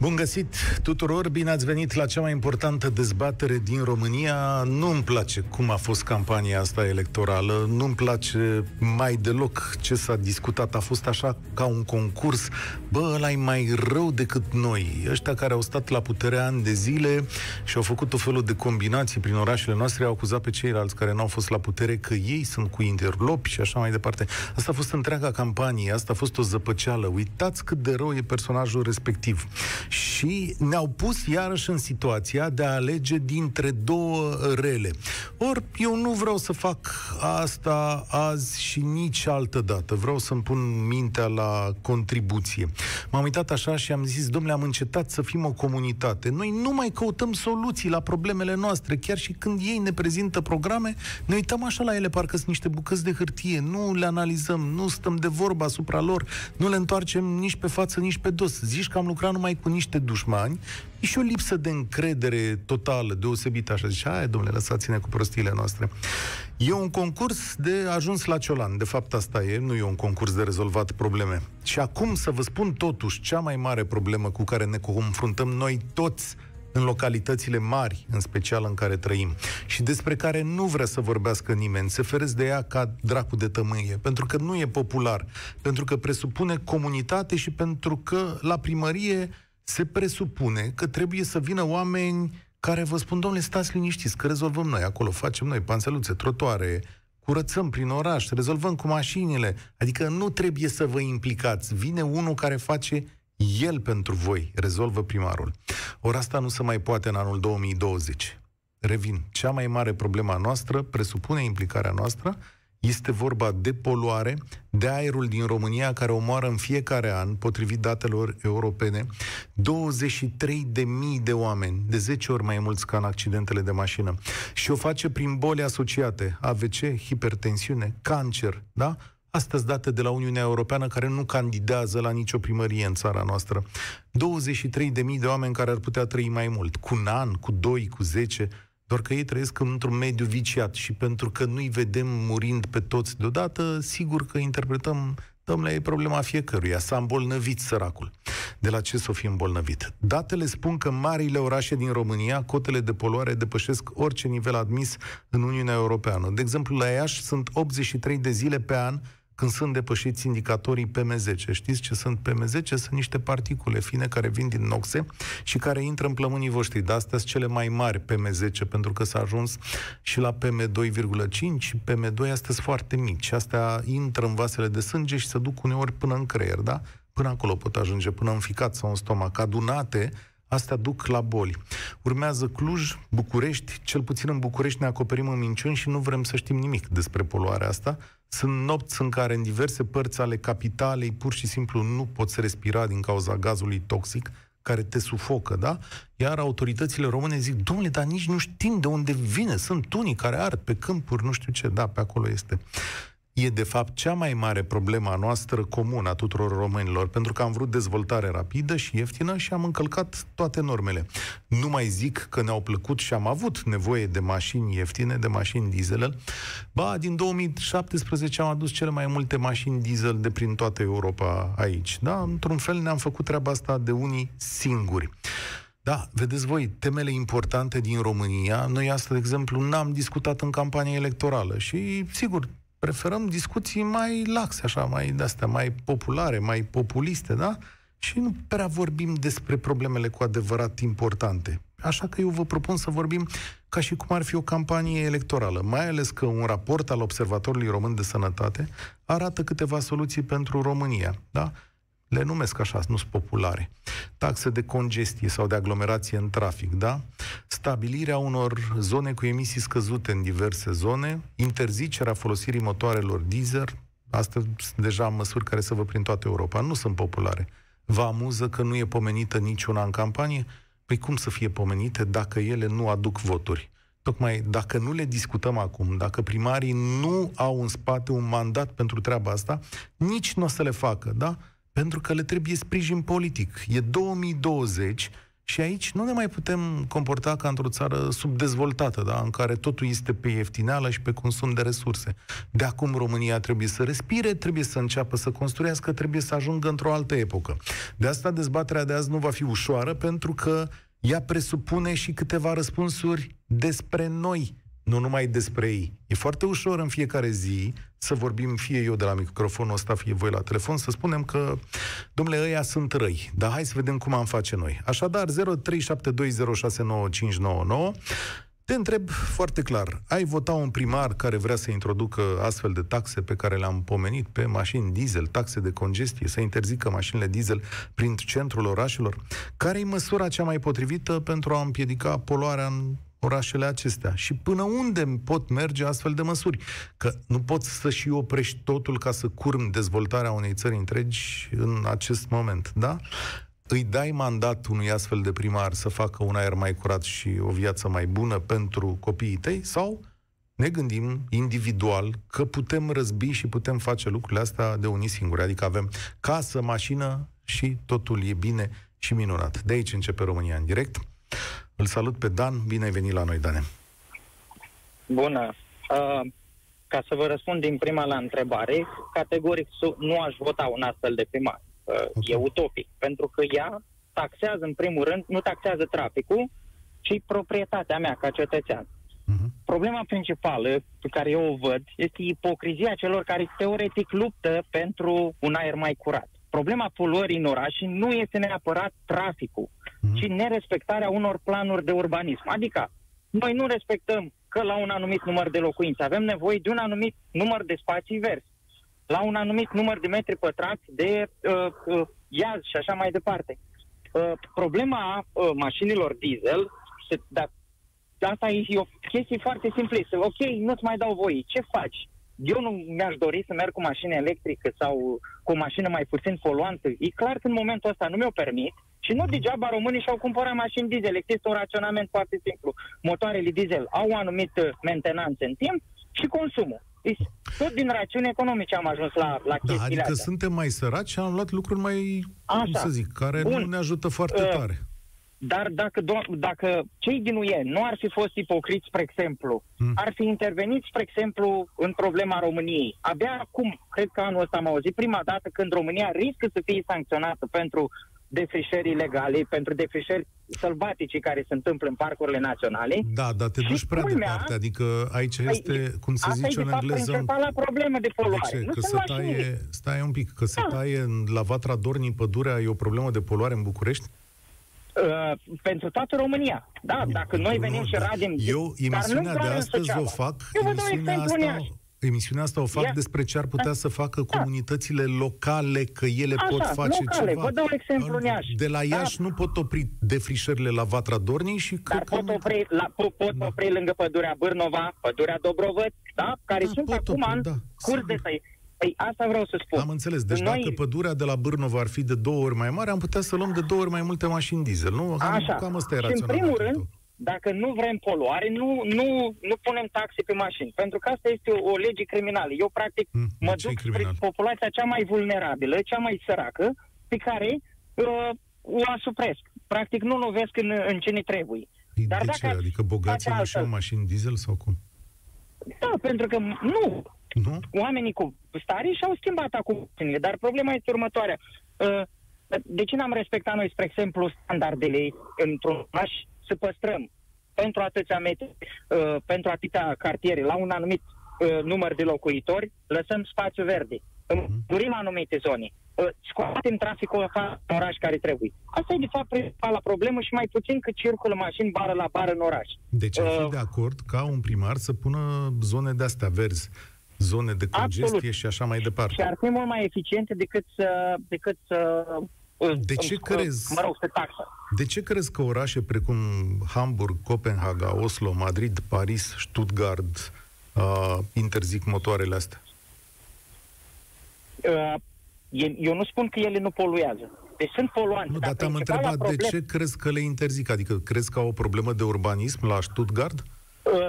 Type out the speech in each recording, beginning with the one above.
Bun găsit tuturor, bine ați venit la cea mai importantă dezbatere din România. Nu-mi place cum a fost campania asta electorală, nu-mi place mai deloc ce s-a discutat. A fost așa ca un concurs. Bă, ăla e mai rău decât noi. Ăștia care au stat la putere ani de zile și au făcut o felul de combinații prin orașele noastre, au acuzat pe ceilalți care n-au fost la putere că ei sunt cu interlopi și așa mai departe. Asta a fost întreaga campanie, asta a fost o zăpăceală. Uitați cât de rău e personajul respectiv și ne-au pus iarăși în situația de a alege dintre două rele. Ori eu nu vreau să fac asta azi și nici altă dată. Vreau să-mi pun mintea la contribuție. M-am uitat așa și am zis, domnule, am încetat să fim o comunitate. Noi nu mai căutăm soluții la problemele noastre, chiar și când ei ne prezintă programe, ne uităm așa la ele, parcă sunt niște bucăți de hârtie, nu le analizăm, nu stăm de vorba asupra lor, nu le întoarcem nici pe față, nici pe dos. Zici că am lucrat numai cu niște dușmani, e și o lipsă de încredere totală, deosebită, așa zice, hai, domnule, lăsați-ne cu prostiile noastre. E un concurs de ajuns la ciolan, de fapt asta e, nu e un concurs de rezolvat probleme. Și acum să vă spun totuși cea mai mare problemă cu care ne confruntăm noi toți în localitățile mari, în special în care trăim, și despre care nu vrea să vorbească nimeni, se feresc de ea ca dracu de tămâie, pentru că nu e popular, pentru că presupune comunitate și pentru că la primărie se presupune că trebuie să vină oameni care vă spun, domnule, stați liniștiți, că rezolvăm noi acolo, facem noi panseluțe, trotoare, curățăm prin oraș, rezolvăm cu mașinile. Adică nu trebuie să vă implicați. Vine unul care face el pentru voi, rezolvă primarul. Ori asta nu se mai poate în anul 2020. Revin, cea mai mare problema noastră presupune implicarea noastră este vorba de poluare, de aerul din România care omoară în fiecare an, potrivit datelor europene, 23.000 de oameni, de 10 ori mai mulți ca în accidentele de mașină. Și o face prin boli asociate, AVC, hipertensiune, cancer, da? Astăzi date de la Uniunea Europeană care nu candidează la nicio primărie în țara noastră. 23.000 de oameni care ar putea trăi mai mult, cu un an, cu doi, cu zece, doar că ei trăiesc într-un mediu viciat și pentru că nu-i vedem murind pe toți deodată, sigur că interpretăm, domnule, e problema fiecăruia, s-a îmbolnăvit săracul. De la ce să o fi îmbolnăvit? Datele spun că marile orașe din România, cotele de poluare depășesc orice nivel admis în Uniunea Europeană. De exemplu, la Iași sunt 83 de zile pe an când sunt depășiți indicatorii PM10. Știți ce sunt PM10? Sunt niște particule fine care vin din noxe și care intră în plămânii voștri. De astea sunt cele mai mari PM10, pentru că s-a ajuns și la PM2,5 PM2 astea sunt foarte mici. Astea intră în vasele de sânge și se duc uneori până în creier, da? Până acolo pot ajunge, până în ficat sau în stomac. Adunate, Astea duc la boli. Urmează Cluj, București, cel puțin în București ne acoperim în minciuni și nu vrem să știm nimic despre poluarea asta. Sunt nopți în care în diverse părți ale capitalei pur și simplu nu poți respira din cauza gazului toxic care te sufocă, da? Iar autoritățile române zic, domnule, dar nici nu știm de unde vine. Sunt unii care ard pe câmpuri, nu știu ce, da, pe acolo este e de fapt cea mai mare problemă a noastră comună a tuturor românilor, pentru că am vrut dezvoltare rapidă și ieftină și am încălcat toate normele. Nu mai zic că ne-au plăcut și am avut nevoie de mașini ieftine, de mașini diesel. Ba, din 2017 am adus cele mai multe mașini diesel de prin toată Europa aici. Da, într-un fel ne-am făcut treaba asta de unii singuri. Da, vedeți voi, temele importante din România, noi asta, de exemplu, n-am discutat în campanie electorală și, sigur, preferăm discuții mai laxe, așa, mai de-astea, mai populare, mai populiste, da? Și nu prea vorbim despre problemele cu adevărat importante. Așa că eu vă propun să vorbim ca și cum ar fi o campanie electorală, mai ales că un raport al Observatorului Român de Sănătate arată câteva soluții pentru România. Da? Le numesc așa, nu sunt populare, taxe de congestie sau de aglomerație în trafic, da? Stabilirea unor zone cu emisii scăzute în diverse zone, interzicerea folosirii motoarelor diesel, astea sunt deja măsuri care se văd prin toată Europa, nu sunt populare. Vă amuză că nu e pomenită niciuna în campanie? Păi cum să fie pomenite dacă ele nu aduc voturi? Tocmai dacă nu le discutăm acum, dacă primarii nu au în spate un mandat pentru treaba asta, nici nu o să le facă, da? Pentru că le trebuie sprijin politic. E 2020 Și aici nu ne mai putem comporta ca într-o țară subdezvoltată, da? în care totul este pe ieftineală și pe consum de resurse. De acum România trebuie să respire, trebuie să înceapă să construiască, trebuie să ajungă într-o altă epocă. De asta dezbaterea de azi nu va fi ușoară, pentru că ea presupune și câteva răspunsuri despre noi, nu numai despre ei. E foarte ușor în fiecare zi să vorbim, fie eu de la microfonul ăsta, fie voi la telefon, să spunem că, domnule, ăia sunt răi, dar hai să vedem cum am face noi. Așadar, 0372069599, te întreb foarte clar, ai vota un primar care vrea să introducă astfel de taxe pe care le-am pomenit pe mașini diesel, taxe de congestie, să interzică mașinile diesel prin centrul orașelor? Care e măsura cea mai potrivită pentru a împiedica poluarea în orașele acestea și până unde pot merge astfel de măsuri. Că nu poți să și oprești totul ca să curm dezvoltarea unei țări întregi în acest moment, da? Îi dai mandat unui astfel de primar să facă un aer mai curat și o viață mai bună pentru copiii tăi sau ne gândim individual că putem răzbi și putem face lucrurile astea de unii singuri. Adică avem casă, mașină și totul e bine și minunat. De aici începe România în direct. Îl salut pe Dan, bine ai venit la noi, Dane. Bună. Uh, ca să vă răspund din prima la întrebare, categoric nu aș vota un astfel de primar. Uh, okay. E utopic, pentru că ea taxează, în primul rând, nu taxează traficul, ci proprietatea mea ca cetățean. Uh-huh. Problema principală pe care eu o văd este ipocrizia celor care teoretic luptă pentru un aer mai curat. Problema poluării în oraș nu este neapărat traficul, mm-hmm. ci nerespectarea unor planuri de urbanism. Adică, noi nu respectăm că la un anumit număr de locuințe avem nevoie de un anumit număr de spații verzi, la un anumit număr de metri pătrați de uh, uh, iaz și așa mai departe. Uh, problema uh, mașinilor diesel, se, da, asta e o chestie foarte simplistă. Ok, nu-ți mai dau voie. Ce faci? Eu nu mi-aș dori să merg cu mașină electrică sau cu o mașină mai puțin poluantă. E clar că în momentul ăsta nu mi-o permit și nu degeaba românii și-au cumpărat mașini diesel. Există un raționament foarte simplu. Motoarele diesel au o anumită mentenanță în timp și consumul. Deci, tot din rațiuni economice am ajuns la, la da, chestiile adică astea. suntem mai săraci și am luat lucruri mai, Așa. cum să zic, care Bun. nu ne ajută foarte uh, tare. Dar dacă, do- dacă cei din UE nu ar fi fost ipocriți, spre exemplu, hmm. ar fi intervenit, spre exemplu, în problema României. Abia acum, cred că anul ăsta am auzit prima dată când România riscă să fie sancționată pentru defrișări ilegale, pentru defrișări sălbatice care se întâmplă în parcurile naționale. Da, dar te duci prea culmea, departe, adică aici păi, este, cum se zice în engleză... Asta e problemă de poluare. De ce? Că se taie, stai un pic, că se da. taie la Vatra Dornii pădurea, e o problemă de poluare în București? Uh, pentru toată România. Da, nu, dacă noi venim nu, și da. radem... Eu, emisiunea de astăzi o fac, eu emisiunea asta, emisiunea asta o fac Ia. despre ce ar putea da. să facă da. comunitățile locale, că ele Așa, pot face locale. ceva. Vă dau exemplu în Iași. De la Iași da. nu pot opri defrișările la Vatra Dornii și... Dar pot, că... opri, la, pot, pot da. opri lângă pădurea Bârnova, pădurea Dobrovăț, da? care da, sunt acum opri, în da. curs de să Păi asta vreau să spun. Am înțeles. Deci Noi... dacă pădurea de la Bârnova ar fi de două ori mai mare, am putea să luăm de două ori mai multe mașini diesel, nu? Cam, Așa. Cam asta e Și în primul rând, dacă nu vrem poluare, nu, nu, nu punem taxe pe mașini. Pentru că asta este o, o lege criminală. Eu, practic, mm, mă duc spre populația cea mai vulnerabilă, cea mai săracă, pe care uh, o asupresc. Practic, nu lovesc în, în ce ne trebuie. Păi Dar de dacă ce? Adică bogații nu și mașini diesel sau cum? Da, pentru că nu. Nu? Oamenii cu stare și-au schimbat acum dar problema este următoarea. Uh, de ce n-am respectat noi, spre exemplu, standardele într-un oraș să păstrăm pentru atâția metri, uh, pentru atâtea cartiere, la un anumit uh, număr de locuitori, lăsăm spațiu verde. Înmurim anumite zone. Scoatem traficul în oraș care trebuie. Asta e, de fapt, principala problemă și mai puțin că circulă mașini bară la bară în oraș. Deci ar fi uh, de acord ca un primar să pună zone de-astea verzi zone de congestie Absolut. și așa mai departe. Și ar fi mult mai eficiente decât să, decât să de ce îmi, crezi? Mă rog, să taxă. De ce crezi că orașe precum Hamburg, Copenhaga, Oslo, Madrid, Paris, Stuttgart uh, interzic motoarele astea? Uh, eu nu spun că ele nu poluează. Deci sunt poluante. Nu, dar te-am întrebat de ce crezi că le interzic? Adică crezi că au o problemă de urbanism la Stuttgart? Uh,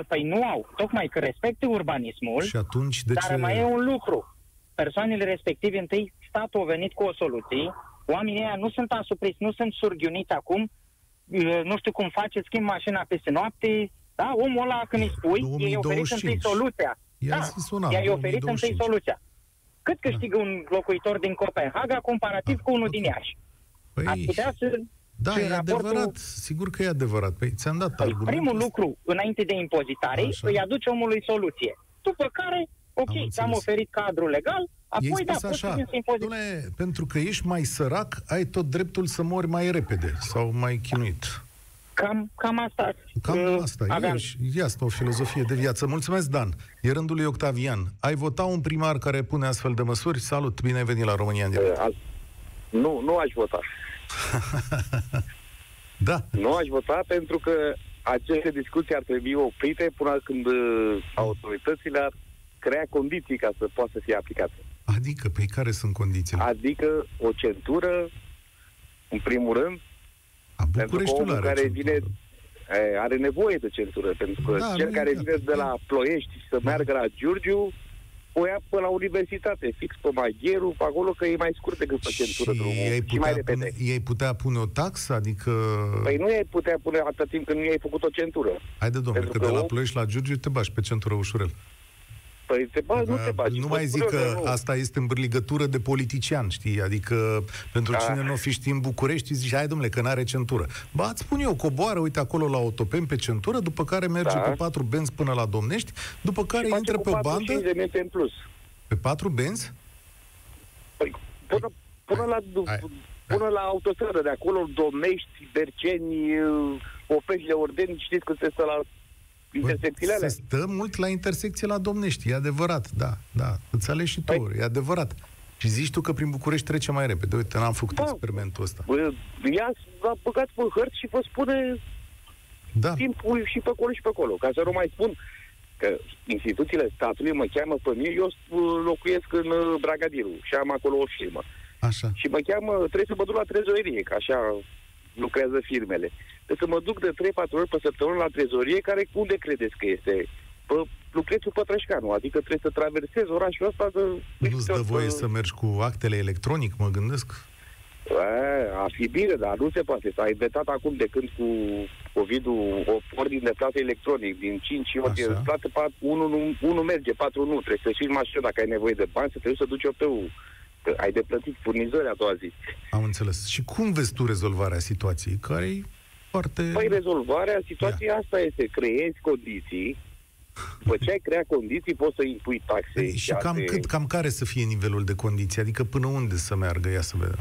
păi nu au, tocmai că respecte urbanismul, și atunci de dar ce... mai e un lucru. Persoanele respective, întâi, statul a venit cu o soluție, oamenii ăia nu sunt asupriți, nu sunt surghiuniți acum uh, nu știu cum face, schimb mașina peste noapte, da? Omul ăla când îi spui, i-ai oferit 2025. întâi soluția. I-a da, zis un an, i-ai oferit 2025. întâi soluția. Cât câștigă un locuitor din Copenhaga comparativ Ah, cu unul ok. din Iași? Ați Păi, putea să... da, și e în raportul- adevărat. Sigur că e adevărat. Păi ți-am dat Păi, argumentul primul ăsta. lucru, înainte de impozitare, Așa. îi aduce omului soluție. După care, ok, Am ți-am înțeles. oferit cadrul legal, Ei apoi da, spus poți să așa, vin să impozitezi. Dom'le, pentru că ești mai sărac, ai tot dreptul să mori mai repede sau mai chinuit. Cam, cam asta. Cam uh, asta aveam. e, și- e asta o filozofie de viață. Mulțumesc, Dan. E rândul lui Octavian. Ai vota un primar care pune astfel de măsuri? Salut, bine ai venit la România în direct. Uh, al- Nu, nu aș vota. Da, Nu aș vota pentru că aceste discuții ar trebui oprite până când uh, autoritățile ar crea condiții ca să poată să fie aplicate. adică, pe care sunt condițiile? Adică o centură, în primul rând, A, pentru că Bucureștiul omul are care centură. vine e, are nevoie de centură, pentru că Da, cel nu care e vine gata. de la Ploiești să meargă la Giurgiu, o ia până la universitate, fix pe Magheru, pe acolo, că e mai scurt decât pe centură și drumul, ei și mai putea, repede. pune, ei putea pune o taxă? Adică... Păi nu ai putea pune atâta timp când nu i-ai făcut o centură. Haide, domnule, pentru că de că la om- Ploiești la Giurgiu te bași pe centură ușurel. Păi te bagi, nu te bagi. nu Vă mai zic spun eu că nu. asta este îmbrligătură de politician, știi? Adică pentru Da. cine nu fi ști în București, zici, hai domnule, că n-are centură. Ba, îți spun eu, coboară, uite acolo la autopen pe centură, după care merge Da. pe patru benzi până la Domnești, după care Și face intră cu pe o 45 bandă, de minute în plus. pe patru benzi, Păi, până, până, la, Hai. până la autostradă, de acolo, Domnești, Berceni, Opești, Ordeni, știți că se stă la intersecțiile se alea? stă mult la intersecție la Domnești, e adevărat, da, da, îți alegi și tu, Păi- e adevărat. Și zici tu că prin București trece mai repede. Uite, n-am făcut Da. experimentul ăsta. Bă, Ia, l-a băgat pe hărți și vă spune Da, timpul și pe acolo și pe acolo. Ca să nu mai spun că instituțiile statului mă cheamă pe mine, eu uh, locuiesc în uh, Bragadiru și am acolo o firmă. așa. Și mă cheamă, trebuie să mă duc la trezorerie, că așa lucrează firmele. Trebuie să mă duc de 3-4 ori pe săptămână la trezorie, care unde credeți că este? Pe lucrețul Pătrășcanu, adică trebuie să traversez orașul ăsta de... Nu-ți dă voie să mergi cu actele electronic, mă gândesc? A, ar fi bine, dar nu se poate. S-a inventat acum de când cu COVID-ul o ordine de plată electronic. Din 5 ori de Așa. plată, 1 nu, unu merge, 4 nu. Trebuie să știi mașină dacă ai nevoie de bani, să trebuie să duci OP-ul. Că ai de plătit furnizări a doua zi. Am înțeles. Și cum vezi tu rezolvarea situației? Care e foarte... Păi rezolvarea situației asta este, creezi condiții, după ce ai creat condiții, poți să impui taxe. Păi, și cam, alte- cât, cam care să fie nivelul de condiții? Adică până unde să meargă? Ia să vedem.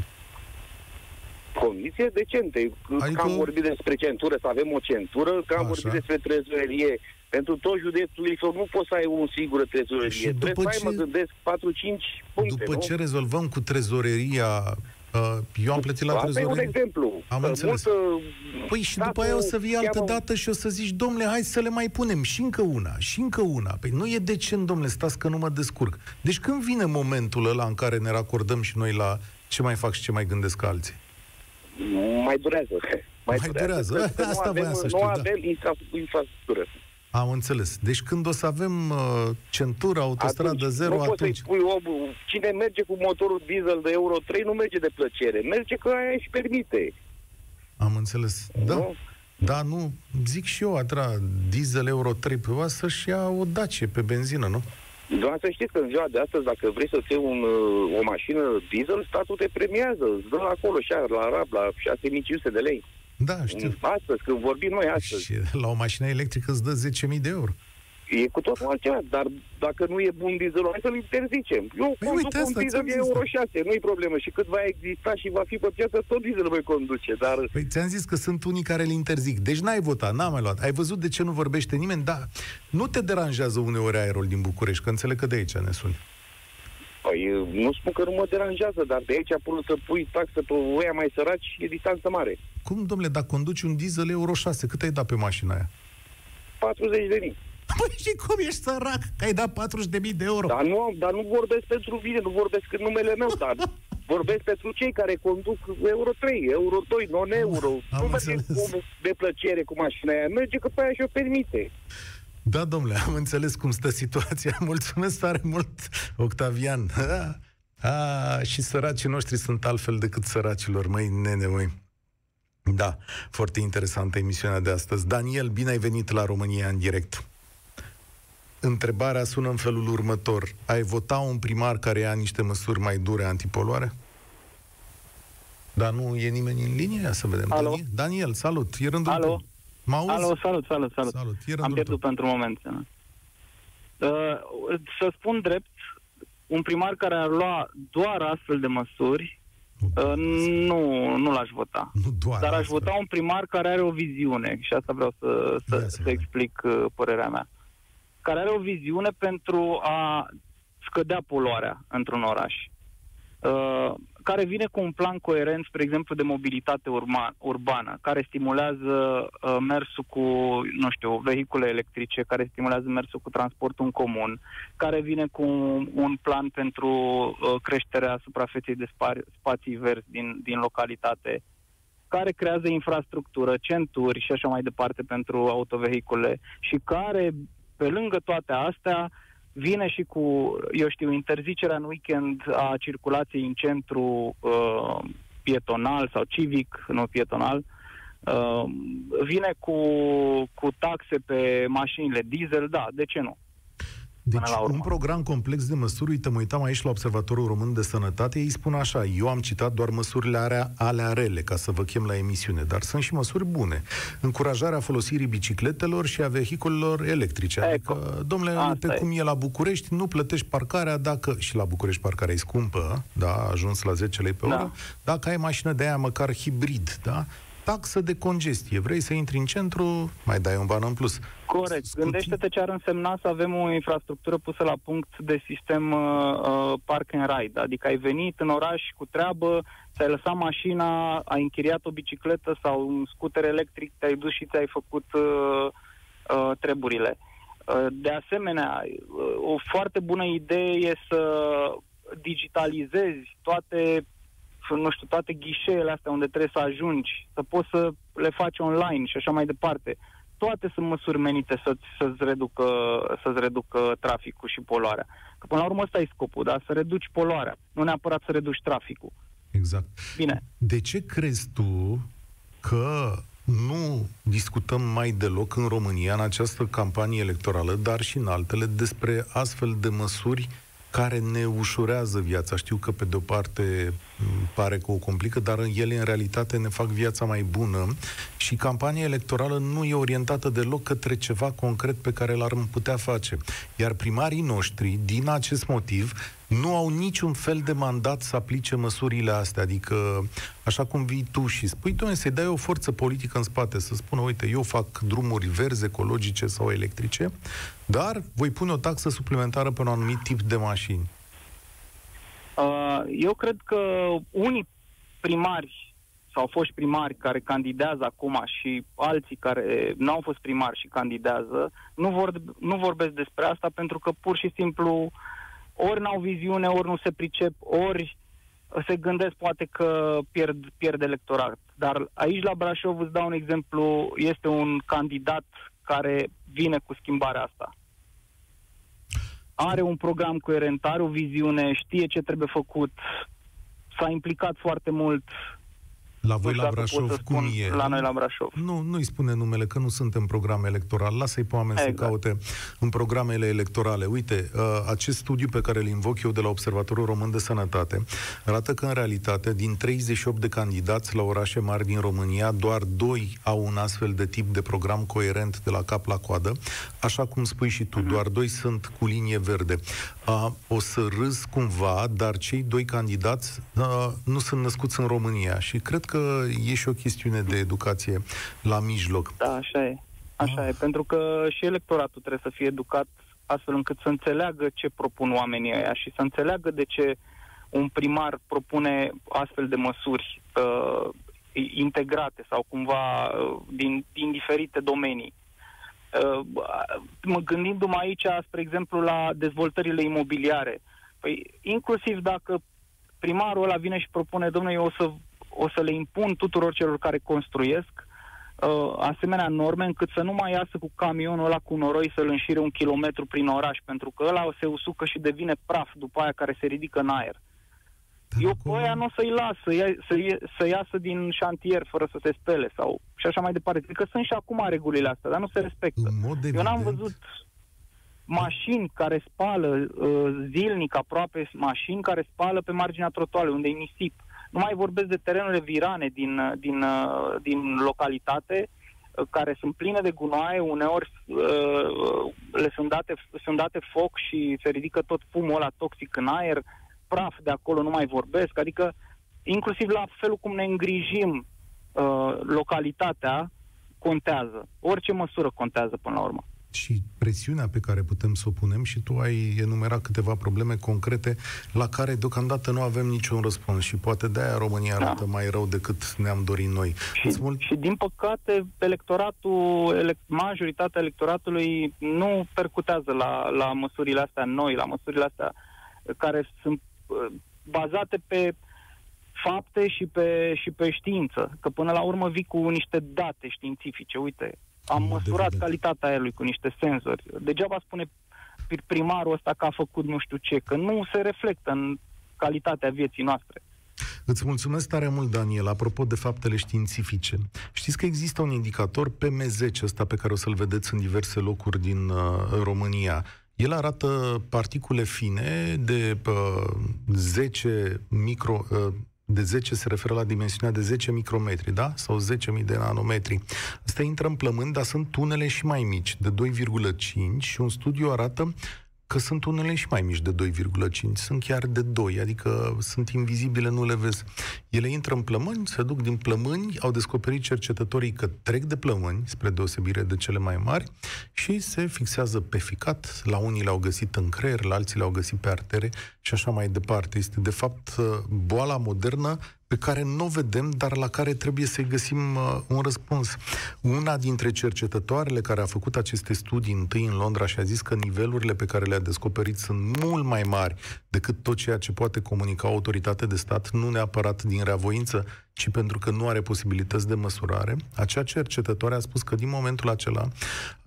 Condiții decente. Adică- Adică... Că am vorbit despre centură, să avem o centură, că am Așa. vorbit despre trezorerie. Pentru tot județul Ilfov nu poți să ai o singură trezorerie. Și Trebuie după să ai, ce- mă gândesc, 4-5 puncte, După nu? ce rezolvăm cu trezoreria... Uh, eu am plătit la Asta e un trezorerie... exemplu. Am Că înțeles. multă- Păi și după statul aia o să vii altă cheamă- dată și o să zici, domnule, hai să le mai punem și încă una, și încă una. Păi nu e decent, domnule, stați că nu mă descurc. Deci când vine momentul ăla în care ne racordăm și noi la ce mai fac și ce mai gândesc alții? Mai durează. Mai, Mai durează. Că- că Asta nu avem, voiam să nu știu, da. avem infra- infrastructură. Am înțeles. Deci când o să avem uh, centură, autostradă Atunci, zero, nu poți atunci... să-i spui omul, cine merge cu motorul diesel de Euro 3 nu merge de plăcere, merge că aia își permite. Am înțeles. Da. Nu? Da, nu, zic și eu, atra, diesel Euro 3 pe oa să-și ia o Dacie pe benzină, nu? Doar să știți că în ziua de astăzi, dacă vrei să-ți iei un, uh, o mașină diesel, statul te premiază, îți dă acolo și la RAB, la 6500 de lei. Da, știu. Astăzi, când vorbim noi astăzi, Și la o mașină electrică îți dă 10.000 de euro. e cu totul altceva, dar dacă nu e bun dieselul, hai să-l interzicem. Eu Păi conduc uite, un asta diesel ți-am de zis, Euro da. 6, nu-i problemă. Și cât va exista și va fi pe piață, tot diesel voi conduce. Dar Păi ți-am zis că sunt unii care îl interzic. Deci n-ai votat, n-am mai luat. Ai văzut de ce nu vorbește nimeni? Da. Nu te deranjează uneori aerul din București, că înțeleg că de aici ne suni. Păi, nu spun că nu mă deranjează, dar de aici până să pui taxă pe oia mai săraci, e distanță mare. Cum, domnule, dacă conduci un diesel Euro 6, cât ai dat pe mașina aia? 40 de mii. Păi și cum ești sărac? Că ai dat 40.000 de euro. Dar nu, dar nu vorbesc pentru mine, nu vorbesc în numele meu, dar vorbesc pentru cei care conduc Euro 3, Euro 2, non-euro. Am nu merge înțeles. omul de plăcere cu mașina aia, merge că pe aia și-o permite. Da, domnule, am înțeles cum stă situația. Mulțumesc tare mult, Octavian. A, și săracii noștri sunt altfel decât săracilor, măi, nene, măi. Da, foarte interesantă emisiunea de astăzi. Daniel, bine ai venit la România în direct. Întrebarea sună în felul următor. Ai vota un primar care ia niște măsuri mai dure antipoluare? Dar nu e nimeni în linie? Să vedem. Alo? Daniel, Daniel salut. E rândul Alo? tău. Mă auzi? Alo, salut, salut, salut. Salut. E rândul Am pierdut tău. pentru un moment. Uh, să spun drept, un primar care ar lua doar astfel de măsuri, uh, nu, nu l-aș vota. Nu doar Dar aș astfel. vota un primar care are o viziune și asta vreau să, Ia să, să să vedem. explic uh, părerea mea. Care are o viziune pentru a scădea poluarea într-un oraș. Uh, care vine cu un plan coerent, spre exemplu, de mobilitate urma, urbană, care stimulează uh, mersul cu, nu știu, vehicule electrice, care stimulează mersul cu transportul în comun, care vine cu un, un plan pentru uh, creșterea suprafeței de spa- spații verzi din, din localitate, care creează infrastructură, centuri și așa mai departe pentru autovehicule și care, pe lângă toate astea, vine și cu, eu știu, interzicerea în weekend a circulației în centru uh, pietonal sau civic, nu pietonal, uh, vine cu, cu taxe pe mașinile diesel, da, de ce nu? Deci până la urmă. un program complex de măsuri, uite, mă uitam aici la Observatorul Român de Sănătate, ei spun așa, eu am citat doar măsurile alea, alea rele, ca să vă chem la emisiune, dar sunt și măsuri bune. Încurajarea folosirii bicicletelor și a vehiculelor electrice. Eco. Adică, domnule, Asta pe e. cum e la București, nu plătești parcarea dacă, și la București parcarea e scumpă, da, a ajuns la 10 lei pe Da. oră, dacă ai mașină de aia măcar hibrid, da, taxă de congestie. Vrei să intri în centru, mai dai un ban în plus. Corect. Scuti- Gândește-te ce ar însemna să avem o infrastructură pusă la punct de sistem uh, uh, park and ride. Adică ai venit în oraș cu treabă, ți-ai lăsat mașina, ai închiriat o bicicletă sau un scuter electric, te-ai dus și ți-ai făcut uh, uh, treburile. Uh, de asemenea, uh, o foarte bună idee e să digitalizezi toate nu știu, toate ghișeele astea unde trebuie să ajungi, să poți să le faci online și așa mai departe toate sunt măsuri menite să, să-ți, reducă, să-ți reducă traficul și poluarea. Că până la urmă ăsta e scopul, da? Să reduci poluarea, nu neapărat să reduci traficul. Exact. Bine, De ce crezi tu că nu discutăm mai deloc în România, în această campanie electorală, dar și în altele, despre astfel de măsuri care ne ușurează viața. Știu că pe de-o parte m, pare că o complică, dar ele în realitate ne fac viața mai bună și campania electorală nu e orientată deloc către ceva concret pe care l-ar putea face. Iar primarii noștri, din acest motiv, nu au niciun fel de mandat să aplice măsurile astea. Adică, așa cum vii tu și spui, doamne, să-i dai o forță politică în spate, să spună, uite, eu fac drumuri verzi, ecologice sau electrice, dar voi pune o taxă suplimentară pe un anumit tip de mașini. Uh, eu cred că unii primari sau foști primari care candidează acum și alții care nu au fost primari și candidează, nu, vor, nu vorbesc despre asta pentru că pur și simplu ori n-au viziune, ori nu se pricep, ori se gândesc poate că pierd, pierd electorat. Dar aici la Brașov, îți dau un exemplu, este un candidat care vine cu schimbarea asta. Are un program coerent, are o viziune, știe ce trebuie făcut, s-a implicat foarte mult. La voi Nu la știu dacă pot Brașov, să cum spun, e? La noi la Brașov. Nu, nu-i spune numele, că nu suntem program electoral. Lasă-i pe oameni exact. să Exact. caute în programele electorale. Uite, uh, acest studiu pe care îl invoc eu de la Observatorul Român de Sănătate arată că, în realitate, din 38 de candidați la orașe mari din România, doar doi au un astfel de tip de program coerent de la cap la coadă. Așa cum spui și tu, doar doi sunt cu linie verde. Uh, o să râs cumva, dar cei doi candidați uh, nu sunt născuți în România și cred că e și o chestiune de educație la mijloc. Da, așa e. Așa e, pentru că și electoratul trebuie să fie educat astfel încât să înțeleagă ce propun oamenii ăia și să înțeleagă de ce un primar propune astfel de măsuri uh, integrate sau cumva uh, din, din diferite domenii. Uh, mă gândindu-mă aici, spre exemplu, la dezvoltările imobiliare. Păi, inclusiv dacă primarul ăla vine și propune, domnule, eu o să, o să le impun tuturor celor care construiesc uh, asemenea norme încât să nu mai iasă cu camionul ăla cu noroi să-l înșire un kilometru prin oraș, pentru că ăla se usucă și devine praf după aia care se ridică în aer. Dar Eu acolo- pe aia nu o să-i las să, ia, să, ie, să iasă din șantier fără să se spele sau și așa mai departe. Cred că sunt și acum regulile astea, dar nu se respectă. În mod Eu n-am evident- văzut mașini care spală uh, zilnic aproape mașini care spală pe marginea trotuarului unde e nisip. Nu mai vorbesc de terenurile virane din, uh, din, uh, din localitate uh, care sunt pline de gunoaie, uneori uh, le sunt date, sunt date foc și se ridică tot fumul ăla toxic în aer, praf de acolo nu mai vorbesc, adică inclusiv la felul cum ne îngrijim uh, localitatea contează. Orice măsură contează până la urmă. Și presiunea pe care putem să o punem și tu ai enumerat câteva probleme concrete la care deocamdată nu avem niciun răspuns și poate de-aia România Da. arată mai rău decât ne-am dorit noi. Și, Îți mult... și din păcate, electoratul, elect, majoritatea electoratului nu percutează la, la măsurile astea noi, la măsurile astea care sunt uh, bazate pe fapte și pe, și pe știință. Că până la urmă vii cu niște date științifice. Uite, am În mod măsurat evident. calitatea aerului cu niște senzori. Degeaba spune pri- primarul ăsta că a făcut nu știu ce, că nu se reflectă în calitatea vieții noastre. Îți mulțumesc tare mult, Daniel. Apropo de faptele științifice, știți că există un indicator PM10 ăsta pe care o să-l vedeți în diverse locuri din uh, România. El arată particule fine de uh, 10 micro... Uh, de 10 se referă la dimensiunea de 10 micrometri, da? Sau 10.000 de nanometri. Asta intră în plămâni, dar sunt tunele și mai mici, de 2,5 și un studiu arată că sunt unele și mai mici de 2,5, sunt chiar de 2, adică sunt invizibile, nu le vezi. Ele intră în plămâni, se duc din plămâni, au descoperit cercetătorii că trec de plămâni, spre deosebire de cele mai mari, și se fixează pe ficat, la unii le-au găsit în creier, la alții le-au găsit pe artere și așa mai departe. Este de fapt boala modernă pe care nu o vedem, dar la care trebuie să-i găsim uh, un răspuns. Una dintre cercetătoarele care a făcut aceste studii întâi în Londra și a zis că nivelurile pe care le-a descoperit sunt mult mai mari decât tot ceea ce poate comunica o autoritate de stat, nu neapărat din reavoință, ci pentru că nu are posibilități de măsurare. Acea cercetătoare a spus că din momentul acela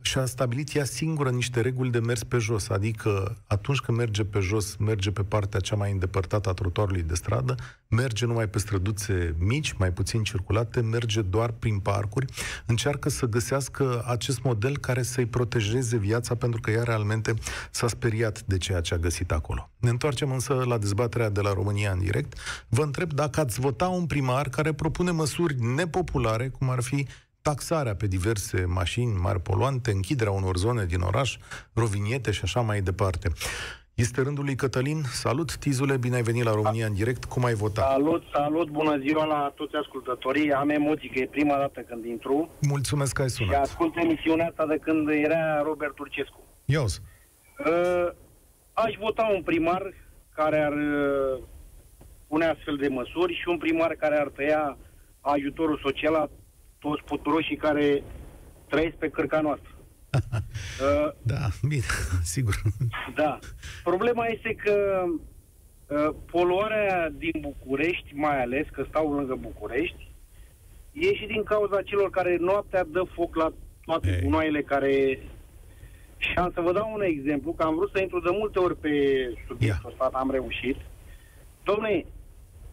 și-a stabilit ea singură niște reguli de mers pe jos, adică atunci când merge pe jos, merge pe partea cea mai îndepărtată a trotuarului de stradă, merge numai pe străduțe mici, mai puțin circulate, merge doar prin parcuri, încearcă să găsească acest model care să-i protejeze viața, pentru că ea realmente s-a speriat de ceea ce a găsit acolo. Ne întoarcem însă la dezbaterea de la România în direct. Vă întreb dacă ați vota un primar care propune măsuri nepopulare, cum ar fi taxarea pe diverse mașini mari poluante, închiderea unor zone din oraș, roviniete și așa mai departe. Este rândul lui Cătălin. Salut, Tizule, bine ai venit la România în direct. Cum ai votat? Salut, salut, bună ziua la toți ascultătorii. Am emoții că e prima dată când intru Mulțumesc că ai și sunat. ascult emisiunea asta de când era Robert Turcescu. Ia Uh, aș vota un primar care ar uh, pune astfel de măsuri și un primar care ar tăia ajutorul social la toți puturoșii care trăiesc pe cărca noastră. Uh, Da, bine, sigur. Da. Problema este că uh, poluarea din București, mai ales că stau lângă București, e și din cauza celor care noaptea dă foc la toate Ei. gunoaiele care... Și am să vă dau un exemplu, că am vrut să intru de multe ori pe subiectul ăsta, am reușit. Domne,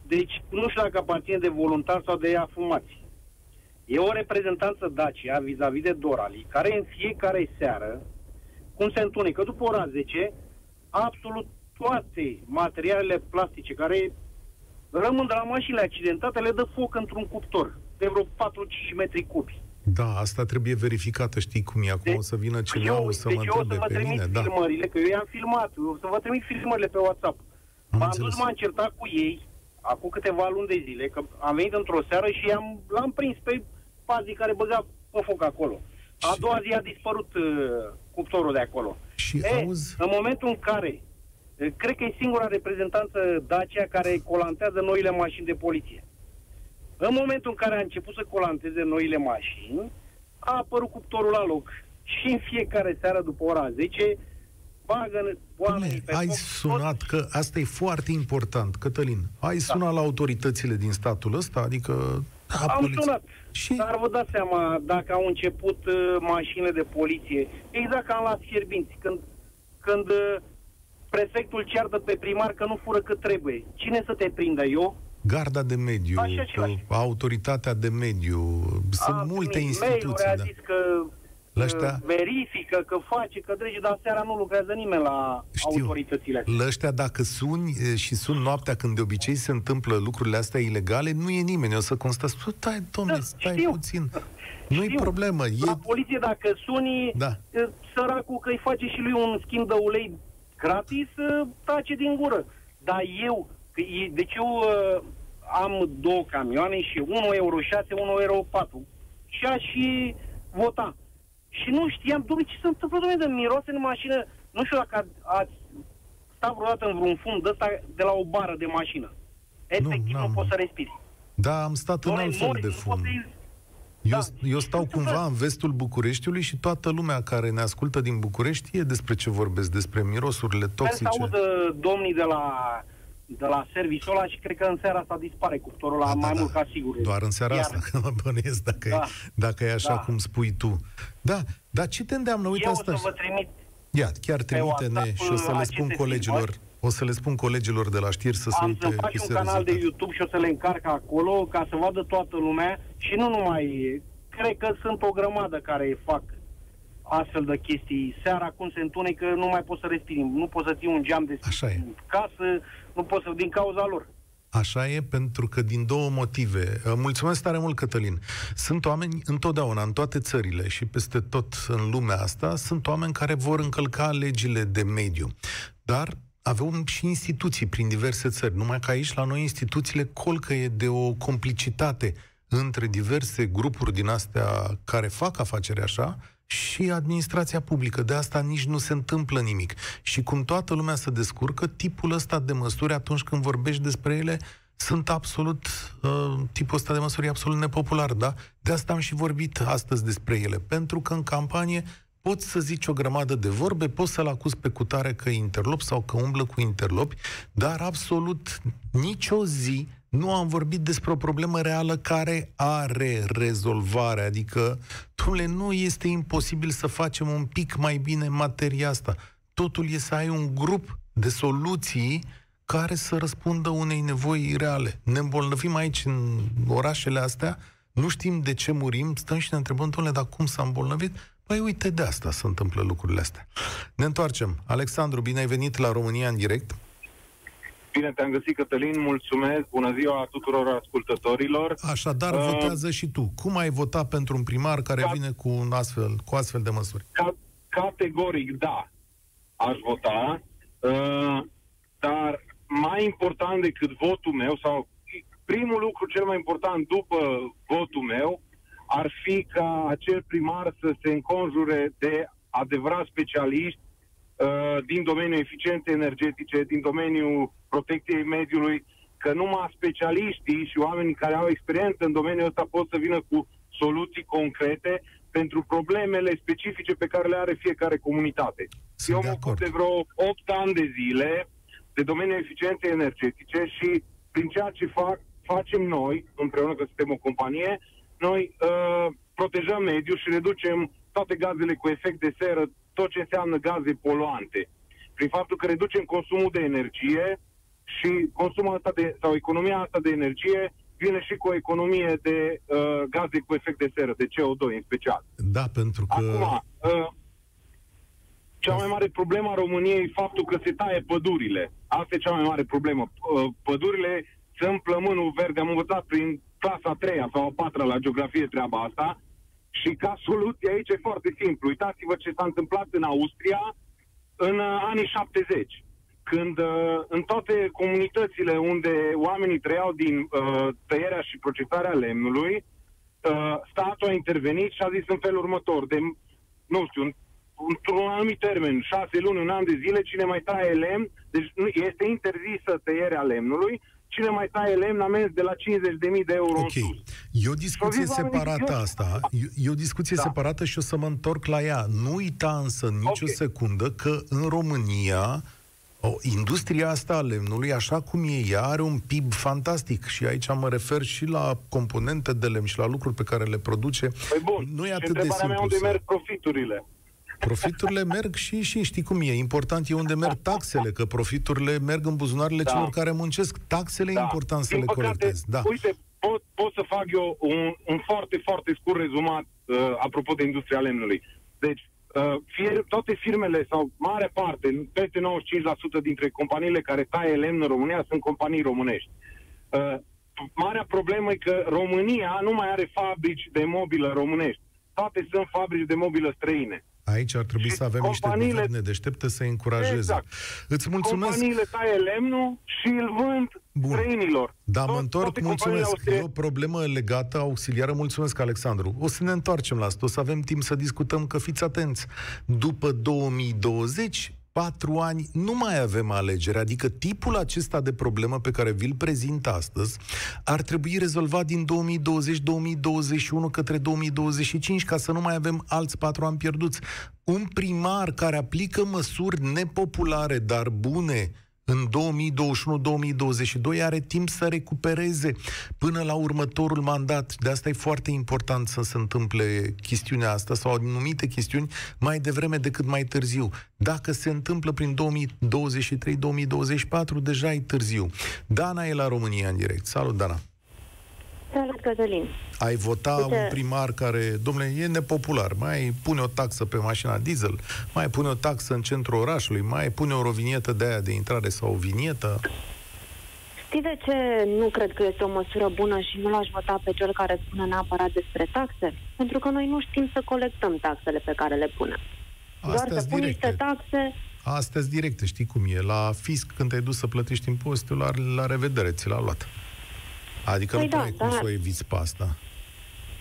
deci nu știu dacă aparține de voluntar sau de afumați. E o reprezentanță Dacia vis-a-vis de Dorali, care în fiecare seară, cum se întunecă după ora 10, absolut toate materialele plastice care rămân de la mașinile accidentate le dă foc într-un cuptor de vreo 4-5 metri cubi. Da, asta trebuie verificată, știi cum e. Acum Deci- o să vină Deci cineva, eu, o să deci mă eu o să întrebe vă pe trimit mine. Da, filmările, că eu i-am filmat, o să vă trimit filmările pe WhatsApp. am M-am înțeles. dus, m-am certat cu ei, acum câteva luni de zile, că am venit într-o seară și am, l-am prins pe pazii care băga pe foc acolo. A Și- doua zi a dispărut uh, cuptorul de acolo. Și E, auzi, în momentul în care, e, cred că e singura reprezentanță Dacia care colantează noile mașini de poliție. În momentul în care a început să colanteze noile mașini, a apărut cuptorul la loc. Și în fiecare seară după ora 10, bagă oamenii Dom'le, pe ai foc, sunat, toți- că asta e foarte important, Cătălin. Ai sunat la autoritățile din statul ăsta, adică... Da, Am poliția- sunat. Și Dar vă dați seama dacă au început uh, mașinile de poliție, exact ca în la fierbinți, când, când uh, prefectul ceartă pe primar că nu fură cât trebuie. Cine să te prindă? Eu? Garda de mediu, Așa și așa. autoritatea de mediu, sunt Am multe primit instituții. mail-uri, a Da. zis că La că ăștia- verifică, că face, că drege, dar seara nu lucrează nimeni la Știu. autoritățile astea. La ăștia, dacă suni e, și sun noaptea când de obicei se întâmplă lucrurile astea ilegale, nu e nimeni. O să constați, stai, domne, Da, stai știu. puțin. Nu-i Știu. problemă. E... La poliție, dacă suni, Da. e, săracul că îi face și lui un schimb de ulei gratis, e, tace din gură. Dar eu, că e- deci eu e, am două camioane și 1 euro 6, 1 euro 4. Și aș și vota. Și nu știam, domnule, ce se întâmplă, domnule, de miroase în mașină. Nu știu dacă ați, ați stat vreodată în vreun fund de ăsta de la o bară de mașină. Efectiv, nu, n-am. poți să respiri. Da, am stat în Domnule, alt fel mori, de nu poți fund. să- Eu, Da. eu stau Ce se întâmplă? cumva în vestul Bucureștiului și toată lumea care ne ascultă din București știe despre ce vorbesc, despre mirosurile Sper să toxice. audă domnii de la, de la serviciul ăla și cred că în seara asta dispare cuptorul la Da, mai da, mult da. ca sigur. Doar în seara Iar asta, că mă bănuiesc dacă, Da. e, dacă e așa Da. cum spui tu. Da, dar ce te îndeamnă? Uite Eu o asta. să vă trimit Ia, chiar trimite-ne WhatsApp, și o să le aceste spun colegilor, filmări. o să le spun colegilor de la știri să se am uite să fac chestii un canal de rezultate. YouTube și o să le încarc acolo ca să vadă toată lumea și nu numai... Cred că sunt o grămadă care fac astfel de chestii. Seara cum se întunecă, nu mai poți să respiri. Nu poți să ții un geam de Așa e. casă, nu poți să... din cauza lor. Așa e, pentru că din două motive. Uh, Mulțumesc tare mult, Cătălin. Sunt oameni întotdeauna, în toate țările și peste tot în lumea asta, sunt oameni care vor încălca legile de mediu. Dar avem și instituții prin diverse țări. Numai că aici, la noi, instituțiile colcăie de o complicitate între diverse grupuri din astea care fac afaceri așa și administrația publică. De asta nici nu se întâmplă nimic. Și cum toată lumea se descurcă, tipul ăsta de măsuri, atunci când vorbești despre ele, sunt absolut, uh, tipul ăsta de măsuri e absolut nepopular, da? De asta am și vorbit astăzi despre ele, pentru că în campanie poți să zici o grămadă de vorbe, poți să-l acuzi pe cutare că e interlop sau că umblă cu interlopi, dar absolut nicio zi nu am vorbit despre o problemă reală care are rezolvare. Adică, domnule, nu este imposibil să facem un pic mai bine materia asta. Totul e să ai un grup de soluții care să răspundă unei nevoi reale. Ne îmbolnăvim aici în orașele astea, nu știm de ce murim, stăm și ne întrebăm, domnule, dar cum s-a îmbolnăvit? Păi uite, de asta se întâmplă lucrurile astea. Ne întoarcem. Alexandru, bine ai venit la România în direct. Bine te-am găsit, Cătălin, mulțumesc, bună ziua tuturor ascultătorilor. Așadar, Uh, votează și tu. Cum ai votat pentru un primar care Ca- vine cu, un astfel, cu astfel de măsuri? Ca, categoric, da, aș vota, uh, dar mai important decât votul meu, sau primul lucru cel mai important după votul meu, ar fi ca acel primar să se înconjure de adevărați specialiști uh, din domeniul eficienței energetice, din domeniul protecției mediului, că numai specialiștii și oamenii care au experiență în domeniul ăsta pot să vină cu soluții concrete pentru problemele specifice pe care le are fiecare comunitate. Sunt Eu de mă acord. ocup de vreo 8 ani de zile de domeniul eficienței energetice și prin ceea ce fac, facem noi, împreună că suntem o companie, noi uh, protejăm mediul și reducem toate gazele cu efect de seră, tot ce înseamnă gaze poluante. Prin faptul că reducem consumul de energie și consumul asta de, sau economia asta de energie vine și cu o economie de uh, gaze cu efect de seră, de CO2 în special. Da, pentru că... Acum, uh, cea mai mare problemă a României e faptul că se taie pădurile. Asta e cea mai mare problemă. Uh, Pădurile sunt plămânul verde. Am învățat prin clasa a treia sau a patra la geografie treaba asta. Și ca soluție aici e foarte simplu. Uitați-vă ce s-a întâmplat în Austria în uh, anii 70 când uh, în toate comunitățile unde oamenii trăiau din uh, tăierea și procesarea lemnului, uh, statul a intervenit și a zis în felul următor, de, nu știu, în- într-un anumit termen, șase luni, un an de zile, cine mai taie lemn, deci nu, este interzisă tăierea lemnului, cine mai taie lemn amenzi de la 50.000 de euro în Ok. sus. E o discuție Și-au zis oamenii, separată eu- asta. E- E o discuție Da. separată și o să mă întorc la ea. Nu uita însă nicio Ok. secundă că în România o, industria asta a lemnului, așa cum e ea, are un PIB fantastic și aici mă refer și la componente de lemn și la lucruri pe care le produce. Păi bun, nu e și atât de întrebarea simplu. mea unde să- merg profiturile? Profiturile merg și, și știi cum e. Important e unde merg taxele, că profiturile merg în buzunarele da. celor care muncesc. Taxele da. e important să Din le păcate, colectezi. Da. Uite, pot, pot să fac eu un, un foarte, foarte scurt rezumat uh, apropo de industria lemnului. Deci, uh, fir, toate firmele sau mare parte, peste 95% dintre companiile care taie lemn în România sunt companii românești. Uh, marea problemă e că România nu mai are fabrici de mobilă românești. Toate sunt fabrici de mobilă străine. Aici ar trebui și să avem niște guverne deștepte să încurajeze. Exact. Îți mulțumesc. Companiile taie lemnul și îl vând Bun. străinilor. Da, mă întorc, mulțumesc. E o problemă legată, auxiliară. Mulțumesc, Alexandru. O să ne întoarcem la asta, o să avem timp să discutăm, că fiți atenți. După 2020, patru ani nu mai avem alegere, adică tipul acesta de problemă pe care vi-l prezint astăzi ar trebui rezolvat din 2020-2021 către 2025 ca să nu mai avem alți patru ani pierduți. Un primar care aplică măsuri nepopulare, dar bune, în 2021-2022 are timp să recupereze până la următorul mandat. De asta e foarte important să se întâmple chestiunea asta sau anumite chestiuni mai devreme decât mai târziu. Dacă se întâmplă prin 2023-2024, deja e târziu. Dana e la România în direct. Salut, Dana! Salut, Cătălin. Ai vota Uite... un primar care, domnule, e nepopular, mai pune o taxă pe mașina diesel, mai pune o taxă în centrul orașului, mai pune o rovinietă de aia de intrare sau o vinietă. Știi de ce nu cred că este o măsură bună și nu l-aș vota pe cel care spune neapărat despre taxe? Pentru că noi nu știm să colectăm taxele pe care le punem. Doar să pun niște taxe Astea directe, știi cum e. La fisc, când te-ai dus să plătești impozitul, la, la revedere, ți l-a luat. Adică păi nu da, ai cum da. să o eviți pe asta.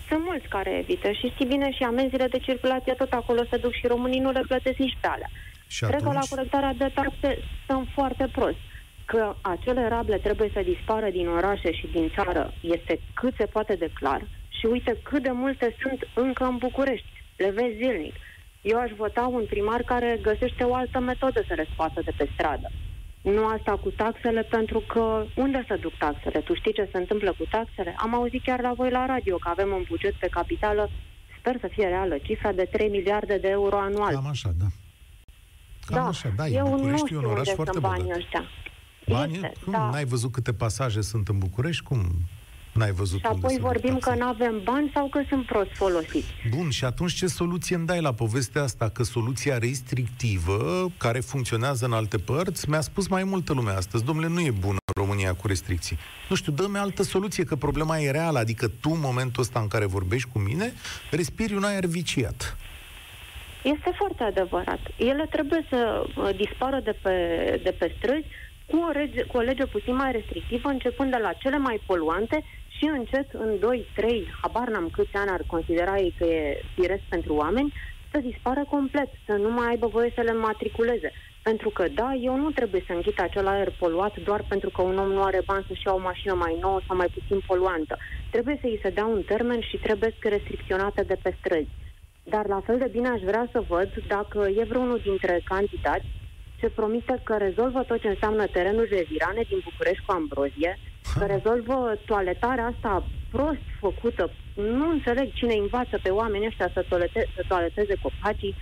Sunt mulți care evită și știi bine și amenziile de circulație tot acolo se duc și românii nu le plătesc nici pe alea. Și Cred atunci... că la colectarea de taxe sunt foarte prost. Că acele rable trebuie să dispară din orașe și din țară este cât se poate de clar. Și uite cât de multe sunt încă în București. Le vezi zilnic. Eu aș vota un primar care găsește o altă metodă să le scoată de pe stradă nu asta cu taxele, pentru că unde să duc taxele? Tu știi ce se întâmplă cu taxele? Am auzit chiar la voi la radio că avem un buget pe capitală, sper să fie reală, cifra de 3 miliarde de euro anual. Cam așa, da. Cam da. așa, da, Eu București nu știu e un oraș foarte banii ăștia. Banii? Este, Cum? Da. N-ai văzut câte pasaje sunt în București? Cum? N-ai văzut și apoi vorbim că nu avem bani sau că sunt prost folosiți. Bun, și atunci ce soluție îmi dai la povestea asta? Că soluția restrictivă, care funcționează în alte părți, mi-a spus mai multă lume astăzi, domnule, nu e bună România cu restricții. Nu știu, dă-mi altă soluție, că problema e reală, adică tu, în momentul ăsta în care vorbești cu mine, respiri un aer viciat. Este foarte adevărat. Ele trebuie să uh, dispară de pe, de pe străzi cu o, rege, cu o lege puțin mai restrictivă, începând de la cele mai poluante și încet, în 2-3, habar n-am câți ani ar considera ei că e firesc pentru oameni, să dispară complet, să nu mai aibă voie să le matriculeze. Pentru că, da, eu nu trebuie să închid acel aer poluat doar pentru că un om nu are bani să-și ia o mașină mai nouă sau mai puțin poluantă. Trebuie să îi se dea un termen și trebuie să restricționate de pe străzi. Dar la fel de bine aș vrea să văd dacă e vreunul dintre candidați ce promite că rezolvă tot ce înseamnă terenul de virane din București cu Ambrozie, că rezolvă toaletarea asta prost făcută. Nu înțeleg cine învață pe oamenii ăștia să, toalete, să toaleteze copacii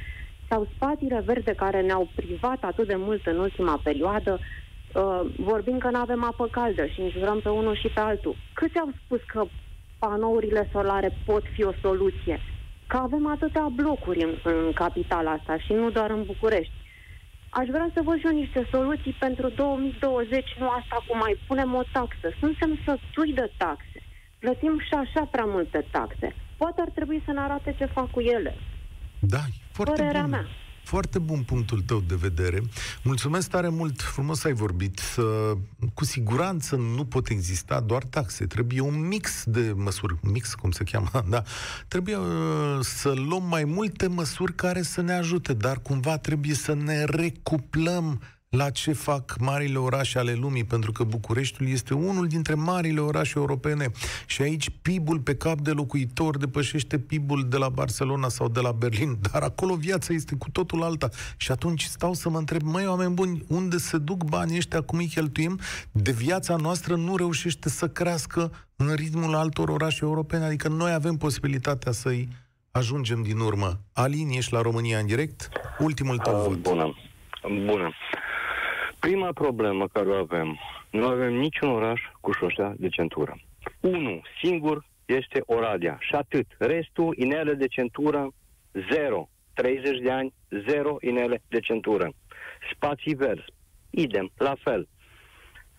sau spatile verde care ne-au privat atât de mult în ultima perioadă. Uh, vorbim că nu avem apă caldă și înjurăm pe unul și pe altul. Câți au spus că panourile solare pot fi o soluție? Că avem atâtea blocuri în, în capitala asta și nu doar în București. Aș vrea să văd și eu niște soluții pentru 2020, nu asta cum mai punem o taxă. Suntem sătui de taxe. Plătim și așa prea multe taxe. Poate ar trebui să ne arate ce fac cu ele. Da, foarte Părerea bun. mea. Foarte bun punctul tău de vedere. Mulțumesc tare mult, frumos ai vorbit. Cu siguranță nu pot exista doar taxe. Trebuie un mix de măsuri. Mix, cum se cheamă, da. Trebuie uh, să luăm mai multe măsuri care să ne ajute, dar cumva trebuie să ne recuplăm la ce fac marile orașe ale lumii, pentru că Bucureștiul este unul dintre marile orașe europene și aici PIB-ul pe cap de locuitor depășește PIB-ul de la Barcelona sau de la Berlin, dar acolo viața este cu totul alta. Și atunci stau să mă întreb, măi, oameni buni, unde se duc banii ăștia, cum îi cheltuim? De viața noastră nu reușește să crească în ritmul altor orașe europene, adică noi avem posibilitatea să-i ajungem din urmă. Alin, ești la România în direct? Ultimul tău uh, vot. Bună. Bună. Prima problemă care o avem, nu avem niciun oraș cu șosea de centură. Unul singur este Oradea și atât. Restul, inele de centură, zero. 30 de ani, zero inele de centură. Spații verzi, idem, la fel.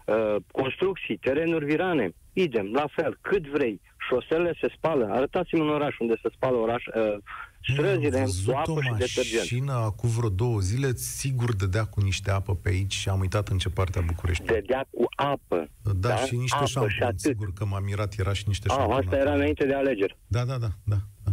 Uh, construcții, terenuri virane, idem, la fel. Cât vrei, șoselele se spală. Arătați-mi un oraș unde se spală oraș, uh, străzile cu apă și detergent. mașină acum vreo două zile, sigur dădea cu niște apă pe aici și am uitat în ce parte a București. Dădea cu apă. Da, da? și niște apă șampon, și atât. sigur că m-am mirat, era și niște șampon. Asta era înainte de alegeri. Da, da, da, da, da.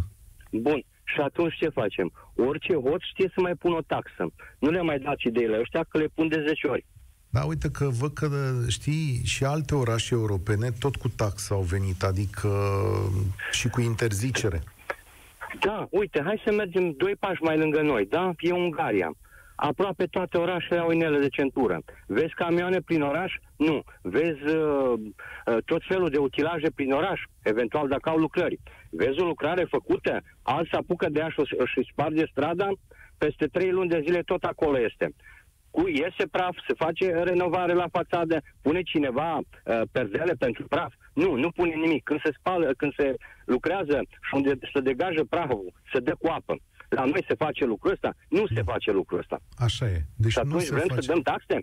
Bun. Și atunci ce facem? Orice hot știe să mai pun o taxă. Nu le mai dați ideile ăștia că le pun de 10 ori. Da, uite că văd că, știi, și alte orașe europene tot cu taxă au venit, adică și cu interzicere. Da, uite, hai să mergem doi pași mai lângă noi, da? E Ungaria. Aproape toate orașele au inele de centură. Vezi camioane prin oraș? Nu. Vezi uh, uh, tot felul de utilaje prin oraș, eventual dacă au lucrări. Vezi o lucrare făcută, alți apucă de ea și, și sparge strada, peste trei luni de zile tot acolo este cu iese praf, se face renovare la fațadă, pune cineva uh, perdele pentru praf. Nu, nu pune nimic. Când se spală, când se lucrează și unde se degajă praful, se dă cu apă. La noi se face lucrul ăsta? Nu se face lucrul ăsta. Așa e. Deci și atunci nu vrem face... să dăm taxe?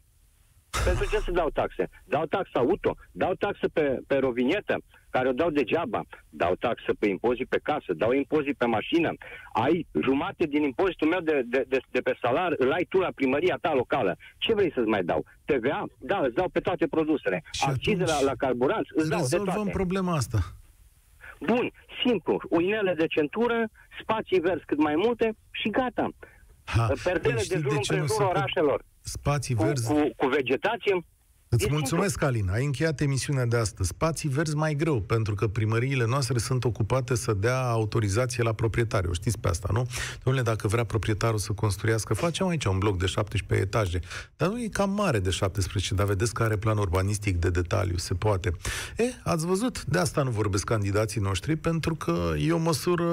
Pentru ce să dau taxe? Dau taxa auto, dau taxă pe, pe rovinietă, care o dau degeaba. Dau taxă pe impozit pe casă, dau impozit pe mașină. Ai jumate din impozitul meu de, de, de, de pe salar, îl ai tu la primăria ta locală. Ce vrei să-ți mai dau? TVA? Da, îți dau pe toate produsele. Și Accize la, la carburanți? Îți dau de toate. problema asta. Bun, simplu. Uinele de centură, spații verzi cât mai multe și gata. Ha, Perdele păi de jur împrejurul orașelor. Spații verzi. Cu, cu, cu vegetație Îți mulțumesc, Alin. Ai încheiat emisiunea de astăzi. Spații verzi mai greu, pentru că primăriile noastre sunt ocupate să dea autorizație la proprietari. O știți pe asta, nu? Domnule, dacă vrea proprietarul să construiască, facem aici un bloc de 17 etaje. Dar nu e cam mare de 17, dar vedeți că are plan urbanistic de detaliu, se poate. E, ați văzut? De asta nu vorbesc candidații noștri, pentru că e o măsură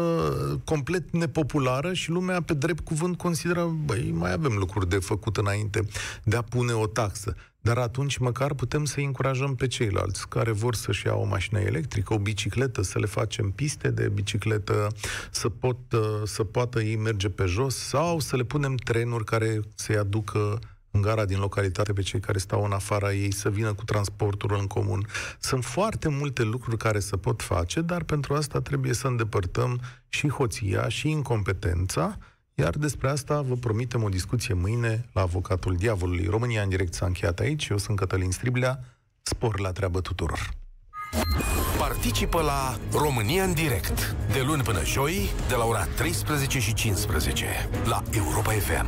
complet nepopulară și lumea pe drept cuvânt consideră, băi, mai avem lucruri de făcut înainte de a pune o taxă. Dar atunci măcar putem să încurajăm pe ceilalți care vor să-și iau o mașină electrică, o bicicletă, să le facem piste de bicicletă, să, pot, să poată ei merge pe jos sau să le punem trenuri care să-i aducă în gara din localitate pe cei care stau în afara ei, să vină cu transportul în comun. Sunt foarte multe lucruri care se pot face, dar pentru asta trebuie să îndepărtăm și hoția și incompetența iar despre asta vă promitem o discuție mâine la Avocatul Diavolului. România în direct s-a încheiat aici. Eu sunt Cătălin Striblea. Spor la treabă tuturor! Participă la România în direct de luni până joi de la ora 13 și 15 la Europa FM.